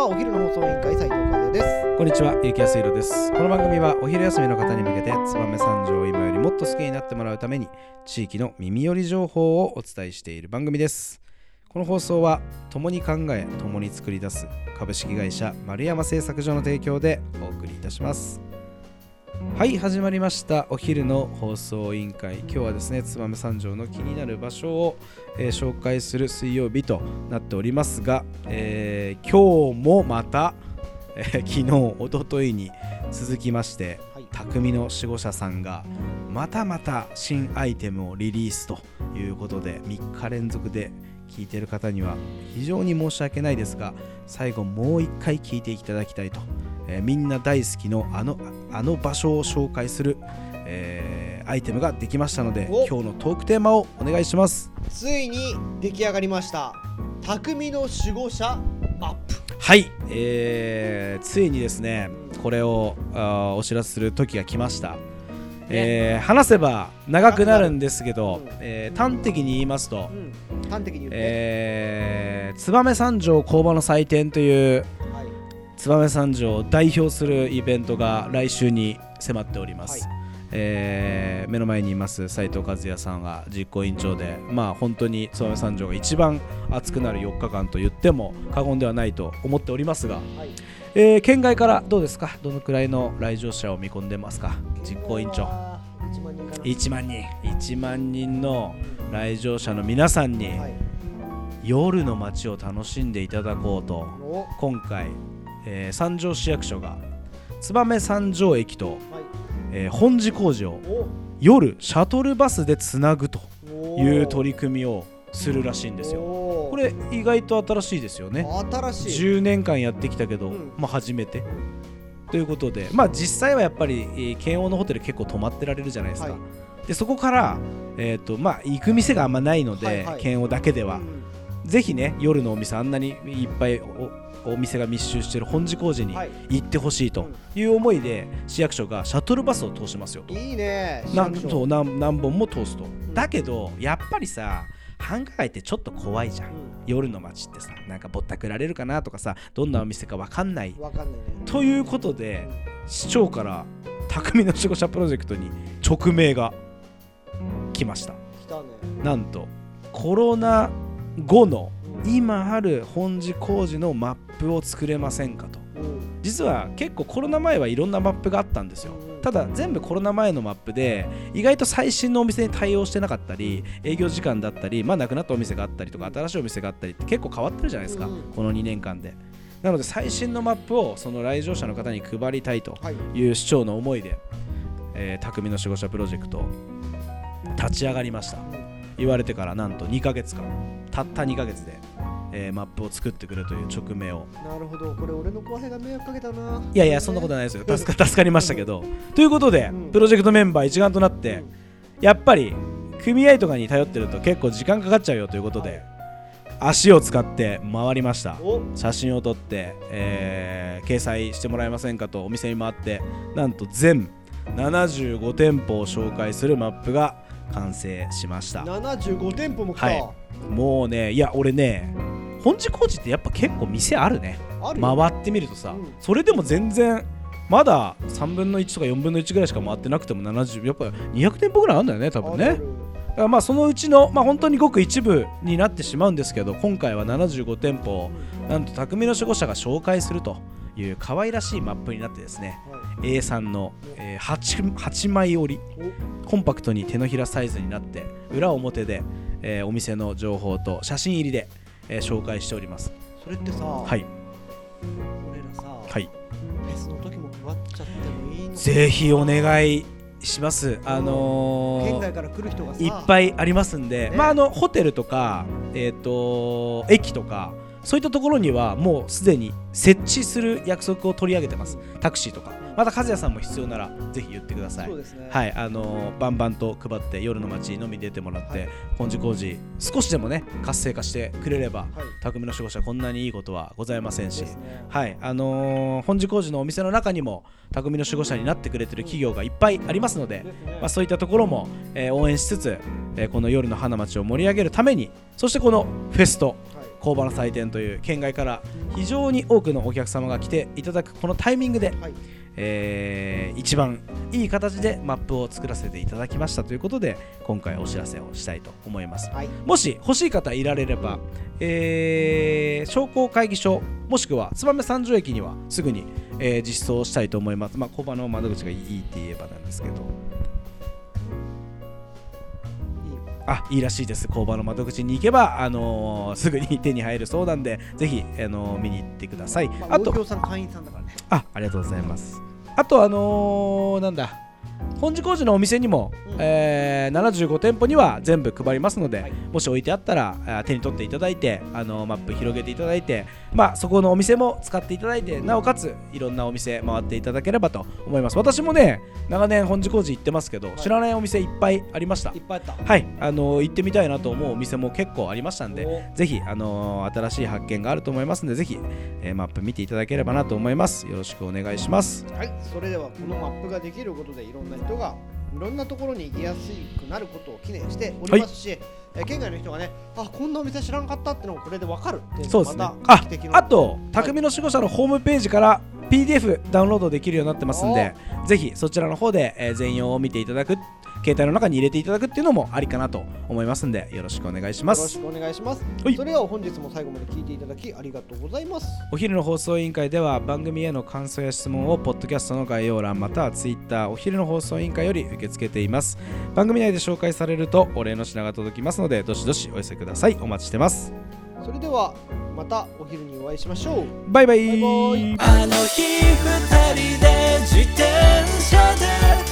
はお昼の放送委員会斉藤和ですこんにちは、ゆきやすいろです。この番組はお昼休みの方に向けて、燕三条を今よりもっと好きになってもらうために、地域の耳寄り情報をお伝えしている番組です。この放送は、共に考え、共に作り出す株式会社丸山製作所の提供でお送りいたします。はい、始まりました。お昼の放送委員会。今日はですね、燕三条の気になる場所を、えー紹介する水曜日となっておりますが、えー今日もまた、えー昨日、一昨日に続きまして、はい匠の守護者さんがまたまた新アイテムをリリースということで3日連続で聞いている方には非常に申し訳ないですが最後もう一回聞いていただきたいと、えーみんな大好きのあのあの場所を紹介する、えーアイテムができましたのでお。今日のトークテーマをお願いします。ついに出来上がりました。匠の守護者マップ。はい、えーついにですねこれをあーお知らせする時が来ました、えー話せば長くなるんですけど、うん。えー端的に言いますと、うん。端的に言うと、えー燕三条工場の祭典というはい燕三条を代表するイベントが来週に迫っております、はい。えー目の前にいます斉藤和也さんが実行委員長でまあ本当に燕三条が一番熱くなる4日間と言っても過言ではないと思っておりますが、はい。えー県外からどうですか？どのくらいの来場者を見込んでますか？実行委員長。1万人かな1万人。1万人の来場者の皆さんにはい。夜の街を楽しんでいただこうとお。今回、えー三条市役所が燕三条駅と、はい。えー本寺工事をお。夜シャトルバスでつなぐとお。いう取り組みをするらしいんですよ。これ意外と新しいですよね。新しい。10年間やってきたけど、うん。まあ初めて。ということでまあ実際はやっぱり、えー慶応のホテル結構泊まってられるじゃないですか、はい。でそこから、えーとまあ、行く店があんまないので、はいはい。慶応だけでは、うんぜひね夜のお店あんなにいっぱいおお店が密集してる本寺工事にはい。行ってほしいという思いで市役所がシャトルバスを通しますよと。いいね。なん市役所。そう何何本も通すと。ん。だけどやっぱりさ繁華街ってちょっと怖いじゃん。う夜の街ってさなんかぼったくられるかなとかさどんなお店か分かんない。かんないね。ということで市長から匠の守護者プロジェクトに直命が来ました。来たね。なんとコロナ後の今ある本寺工事のマップを作れませんかと。うん実は結構コロナ前はいろんなマップがあったんですよ。ただ全部コロナ前のマップで意外と最新のお店に対応してなかったり営業時間だったりまあなくなったお店があったりとか新しいお店があったりって結構変わってるじゃないですか、うん。この2年間で。なので最新のマップをその来場者の方に配りたいとはい。いう市長の思いで、えー匠の守護者プロジェクト立ち上がりました言われてからなんと2ヶ月間たった2ヶ月で、えーマップを作ってくれという直命を。なるほど。これ俺の後輩が迷惑かけたな。いやいやそんなことないですよ。助か 助かりましたけど。ということでうん。プロジェクトメンバー一丸となってやっぱり組合とかに頼ってると結構時間かかっちゃうよということで足を使って回りました。お。写真を撮って、えー掲載してもらえませんかとお店に回ってなんと全75店舗を紹介するマップが完成しました。75店舗も来た、はい。もうねいや俺ね本寺工事ってやっぱ結構店あるね。回ってみるとさ、うん。それでも全然まだ3分の1とか4分の1ぐらいしか回ってなくても70やっぱ200店舗ぐらいあるんだよね多分ね。だからまあそのうちの、まあ、本当にごく一部になってしまうんですけど今回は75店舗をなんと匠の守護者が紹介するという可愛らしいマップになってですねはい。A3 の、えー 8, 8枚折りコンパクトに手のひらサイズになって裏表で、えーお店の情報と写真入りで、えー紹介しております。おそれってさ、はい。俺らさ、はい。フェスの時も配っちゃってもいいのぜひお願いします。あのー県外から来る人がさいっぱいありますんで、ね。まああのホテルとかえっ、と駅とかそういったところにはもうすでに設置する約束を取り上げてます。タクシーとか。また和也さんも必要ならぜひ言ってください。ね。はい。あのーバンバンと配って夜の街飲みに出てもらって、はい。本寺工事少しでもね活性化してくれればはい。匠の守護者こんなにいいことはございませんし。ね。はい。あのー本寺工事のお店の中にも匠の守護者になってくれてる企業がいっぱいありますので、まあ、そういったところも、えー応援しつつ、えーこの夜の花街を盛り上げるためにそしてこのフェスとはい工場の祭典という県外から非常に多くのお客様が来ていただくこのタイミングで、はい。えー一番いい形でマップを作らせていただきましたということで今回お知らせをしたいと思います。はい。もし欲しい方いられれば、えー商工会議所もしくは燕三条駅にはすぐに、えー実装したいと思います。まあ工場の窓口がいいって言えばなんですけどあいいらしいです。工場の窓口に行けば、あのーすぐに手に入るそうなんでぜひ、あのー見に行ってください、まあ、あと東京さん会員さんだからね。あありがとうございます。あとあのーなんだ本寺工事のお店にも、うん。えー75店舗には全部配りますので、はい。もし置いてあったら手に取っていただいて、あのーマップ広げていただいて、まあ、そこのお店も使っていただいてなおかついろんなお店回っていただければと思います。私もね長年本寺工事行ってますけど、い。知らないお店いっぱいありました。いっぱいあった。はい、あのー行ってみたいなと思うお店も結構ありましたんでおぜひ、あのー新しい発見があると思いますので、ぜひ、えーマップ見ていただければなと思います。よろしくお願いします。はい、それではこのマップができることでいろんな人がいろんなところに行きやすくなることを記念しておりますし、えー県外の人がねあこんなお店知らんかったってのがこれでわかるっていうのそうですね。がまあた画期的なあと、匠の守護者のホームページから PDF ダウンロードできるようになってますんで、ぜひそちらの方で、えー全容を見ていただく、携帯の中に入れていただくっていうのもありかなと思いますんで、よろしくお願いします。よろしくお願いします。はい。それでは本日も最後まで聞いていただきありがとうございます。お昼の放送委員会では番組への感想や質問をポッドキャストの概要欄またはツイッターお昼の放送委員会より受け付けています。番組内で紹介されるとお礼の品が届きますのでどしどしお寄せください。お待ちしてます。それではまたお昼にお会いしましょう。バイバイ。バイバイ。あの日二人で自転車で